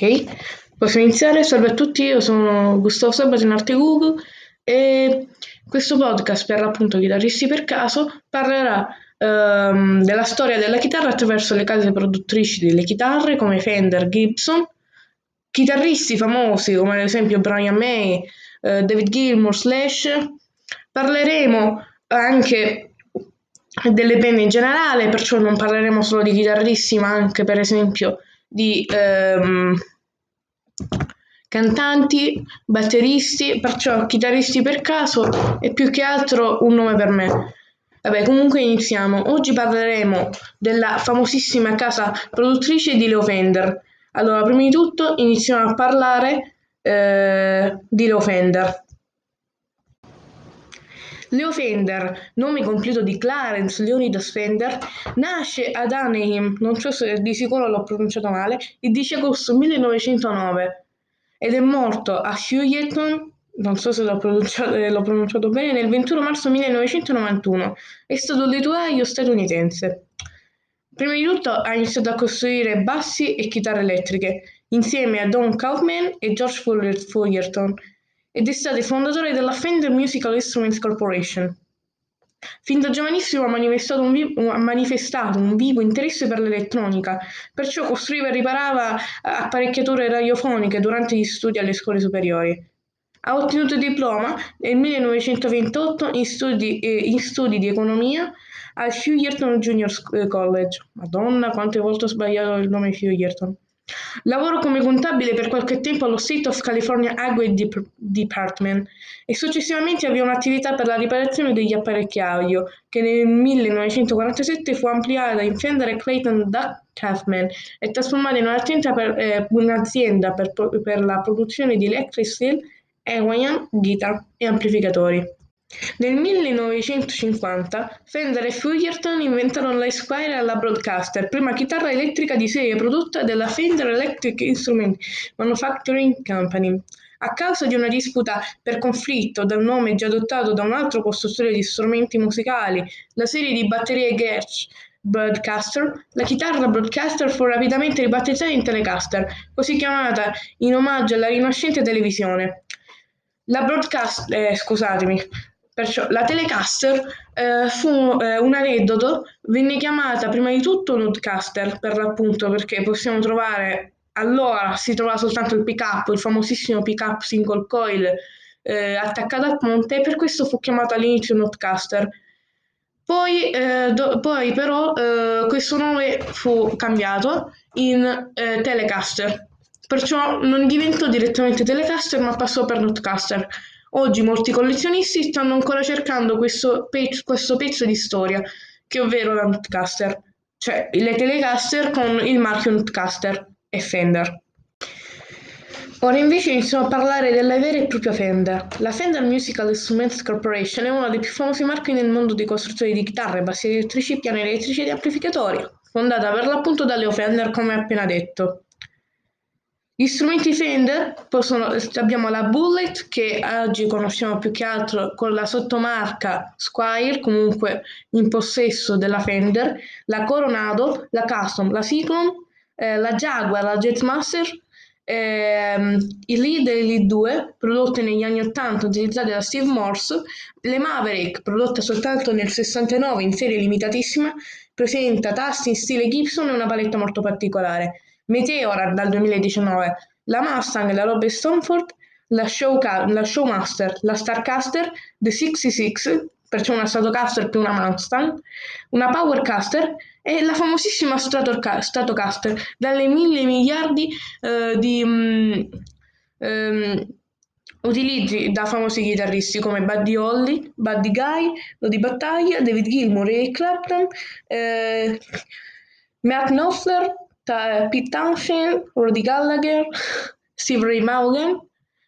Ok, possiamo iniziare. Salve a tutti, io sono Gustavo Sabato in Arte Google e questo podcast per l'appunto Chitarristi per caso parlerà ehm, della storia della chitarra attraverso le case produttrici delle chitarre come Fender, Gibson, chitarristi famosi come ad esempio Brian May, eh, David Gilmour, Slash. Parleremo anche delle penne in generale, perciò non parleremo solo di chitarristi, ma anche per esempio di ehm, cantanti, batteristi, perciò chitarristi per caso e più che altro un nome per me. Vabbè, comunque iniziamo. Oggi parleremo della famosissima casa produttrice di Leo Fender. Allora, prima di tutto iniziamo a parlare eh, di Leo Fender. Leo Fender, nome completo di Clarence Leonidas Fender, nasce ad Anaheim, non so se di sicuro l'ho pronunciato male, il 10 agosto 1909 ed è morto a Hughton, non so se l'ho pronunciato, eh, l'ho pronunciato bene, nel 21 marzo 1991. È stato un lituraio statunitense. Prima di tutto ha iniziato a costruire bassi e chitarre elettriche insieme a Don Kaufman e George Fullerton ed è stato il fondatore della Fender Musical Instruments Corporation. Fin da giovanissimo ha manifestato, un vivo, ha manifestato un vivo interesse per l'elettronica, perciò costruiva e riparava apparecchiature radiofoniche durante gli studi alle scuole superiori. Ha ottenuto il diploma nel 1928 in studi, eh, in studi di economia al Fullerton Junior College. Madonna, quante volte ho sbagliato il nome Fullerton. Lavorò come contabile per qualche tempo allo State of California Highway Department e successivamente avviò un'attività per la riparazione degli apparecchiaio, che nel 1947 fu ampliata in Fender e Clayton Duck Huffman e trasformata in un'azienda per, eh, un'azienda per, per la produzione di electric steel, Hawaiian, guitar e amplificatori. Nel 1950 Fender e Fullerton inventarono la Squire alla Broadcaster, prima chitarra elettrica di serie prodotta dalla Fender Electric Instrument Manufacturing Company. A causa di una disputa per conflitto dal nome già adottato da un altro costruttore di strumenti musicali, la serie di batterie Gersh Broadcaster, la chitarra Broadcaster fu rapidamente ribattezzata in Telecaster, così chiamata in omaggio alla rinascente televisione. La Broadcast, eh, scusatemi, Perciò la Telecaster eh, fu eh, un aneddoto, venne chiamata prima di tutto Nutcaster per l'appunto perché possiamo trovare, allora si trovava soltanto il pick up, il famosissimo pick up single coil eh, attaccato al ponte e per questo fu chiamato all'inizio Nutcaster. Poi, eh, do, poi però eh, questo nome fu cambiato in eh, Telecaster, perciò non diventò direttamente Telecaster ma passò per Nutcaster. Oggi molti collezionisti stanno ancora cercando questo, pe- questo pezzo di storia, che ovvero la Nutcaster, cioè le Telecaster con il marchio Nutcaster e Fender. Ora invece iniziamo a parlare della vera e propria Fender. La Fender Musical Instruments Corporation è una dei più famosi marchi nel mondo di costruzione di chitarre, bassi elettrici, piani elettrici ed amplificatori, fondata per l'appunto da Leo Fender come appena detto. Gli strumenti Fender possono, abbiamo la Bullet che oggi conosciamo più che altro con la sottomarca Squire, comunque in possesso della Fender, la Coronado, la Custom, la Cyclone, eh, la Jaguar, la Jetmaster, ehm, i Lead e i Lead 2 prodotte negli anni 80 utilizzate da Steve Morse, le Maverick prodotte soltanto nel 69 in serie limitatissima, presenta tasti in stile Gibson e una paletta molto particolare. Meteor dal 2019, la Mustang, la Robert Stoneford, la, Showca- la Showmaster, la Starcaster, The 66, perciò una Stratocaster più una Mustang, una Powercaster e la famosissima Stratoca- Stratocaster dalle mille miliardi eh, di um, um, utilizzi da famosi chitarristi come Buddy Holly, Buddy Guy, Lodi Battaglia, David Gilmour, Eric Clapton, eh, Matt Knopfler, Pete Townshend, Rudy Gallagher, Steve Ray Vaughan,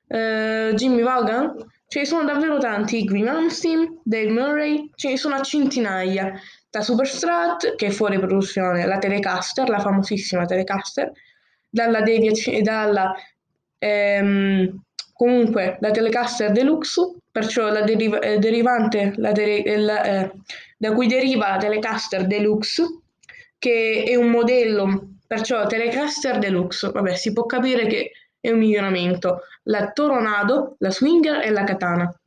eh, Jimmy Vaughan, ce ne sono davvero tanti, Iggy Malmsteen, Dave Murray, ce ne sono a centinaia, da Superstrat, che è fuori produzione, la Telecaster, la famosissima Telecaster, dalla Deviazione, dalla ehm, comunque la Telecaster Deluxe, perciò la deriva, eh, derivante la deri, eh, da cui deriva la Telecaster Deluxe, che è un modello perciò Telecaster Deluxe, vabbè, si può capire che è un miglioramento, la Toronado, la Swinger e la Katana.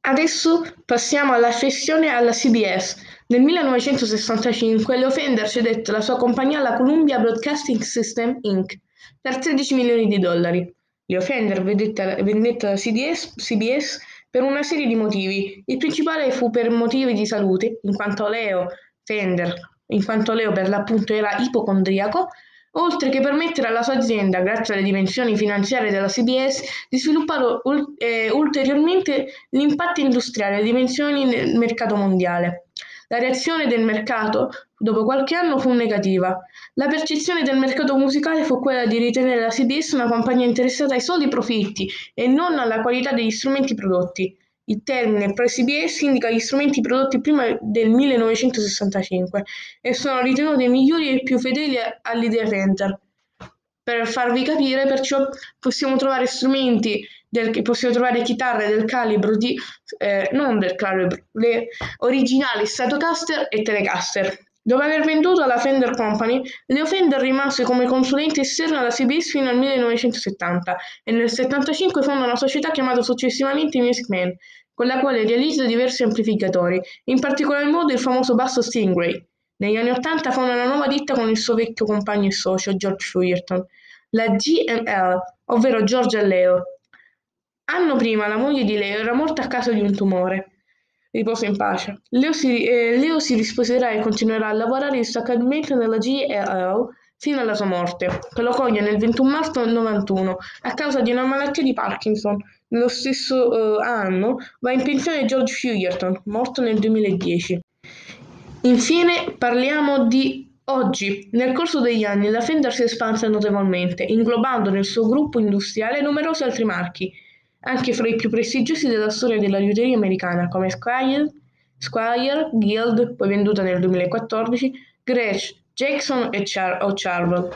Adesso passiamo alla cessione alla CBS. Nel 1965 Leo Fender cedette la sua compagnia alla Columbia Broadcasting System Inc. per 13 milioni di dollari. Leo Fender vendette, vendette la CBS, CBS per una serie di motivi. Il principale fu per motivi di salute, in quanto Leo Fender, in quanto Leo per l'appunto era ipocondriaco, oltre che permettere alla sua azienda, grazie alle dimensioni finanziarie della CBS, di sviluppare eh, ulteriormente l'impatto industriale e le dimensioni nel mercato mondiale. La reazione del mercato dopo qualche anno fu negativa. La percezione del mercato musicale fu quella di ritenere la CBS una compagnia interessata ai soli profitti e non alla qualità degli strumenti prodotti. Il termine pre-CBS indica gli strumenti prodotti prima del 1965 e sono ritenuti i migliori e più fedeli all'idea Fender. Per farvi capire, perciò possiamo trovare strumenti, del, possiamo trovare chitarre del calibro di, eh, non del calibro, le originali Stratocaster e Telecaster. Dopo aver venduto alla Fender Company, Leo Fender rimase come consulente esterno alla CBS fino al 1970 e nel 1975 fonda una società chiamata successivamente Music Man, con la quale realizza diversi amplificatori, in particolar modo il famoso basso Stingray. Negli anni Ottanta fonda una nuova ditta con il suo vecchio compagno e socio George Fullerton, la GML, ovvero Georgia Leo. Anno prima la moglie di Leo era morta a causa di un tumore riposa in pace. Leo si, eh, Leo si risposerà e continuerà a lavorare distaccabilmente nella GLL fino alla sua morte, che lo coglie nel 21 marzo del 91 a causa di una malattia di Parkinson. Nello stesso eh, anno va in pensione George Fullerton, morto nel 2010. Infine parliamo di oggi. Nel corso degli anni la Fender si è espansa notevolmente, inglobando nel suo gruppo industriale numerosi altri marchi, anche fra i più prestigiosi della storia della liuteria americana, come Squire, Squire, Guild, poi venduta nel 2014, Gretsch, Jackson e Char- Charvel,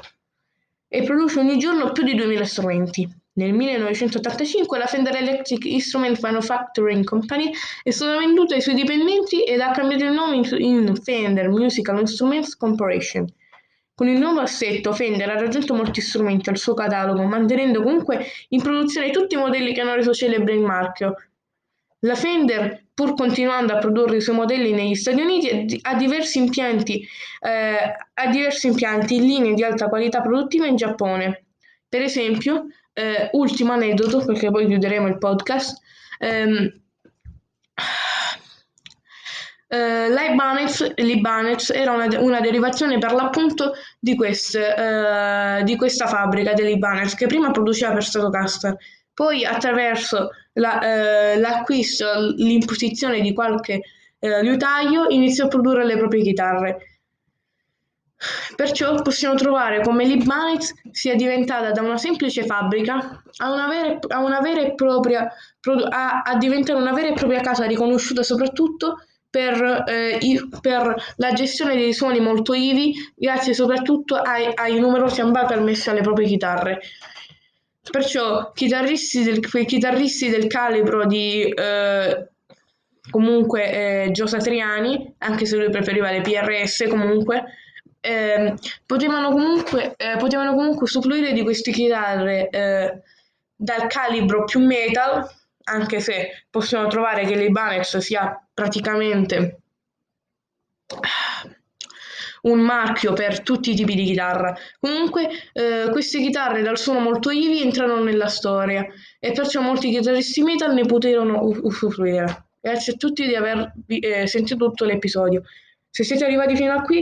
e produce ogni giorno più di 2000 strumenti. Nel 1985 la Fender Electric Instrument Manufacturing Company è stata venduta ai suoi dipendenti ed ha cambiato il nome in Fender Musical Instruments Corporation. Con il nuovo assetto Fender ha raggiunto molti strumenti al suo catalogo, mantenendo comunque in produzione tutti i modelli che hanno reso celebre il marchio. La Fender, pur continuando a produrre i suoi modelli negli Stati Uniti, ha diversi impianti, eh, ha diversi impianti in linee di alta qualità produttiva in Giappone. Per esempio, eh, ultimo aneddoto, perché poi chiuderemo il podcast, ehm, Uh, L'Ibanez, l'Ibanez era una, una, derivazione per l'appunto di, queste, uh, di questa fabbrica dell'Ibanez che prima produceva per Stratocaster, poi attraverso la, uh, l'acquisto, l'imposizione di qualche liutaio iniziò a produrre le proprie chitarre. Perciò possiamo trovare come l'Ibanez sia diventata da una semplice fabbrica a, una vera, a, una vera e propria, a, a diventare una vera e propria casa riconosciuta soprattutto per, eh, i, per, la gestione dei suoni molto ivi, grazie soprattutto ai, ai numerosi amba permessi alle proprie chitarre. Perciò chitarristi del, chitarristi del calibro di eh, comunque eh, Gio Satriani, anche se lui preferiva le PRS comunque, eh, potevano comunque, potevano comunque usufruire di queste chitarre eh, dal calibro più metal anche se possiamo trovare che l'Ibanez sia praticamente un marchio per tutti i tipi di chitarra. Comunque, eh, queste chitarre dal suono molto heavy entrarono nella storia e perciò molti chitarristi metal ne poterono usufruire. Grazie a tutti di aver eh, sentito tutto l'episodio. Se siete arrivati fino a qui,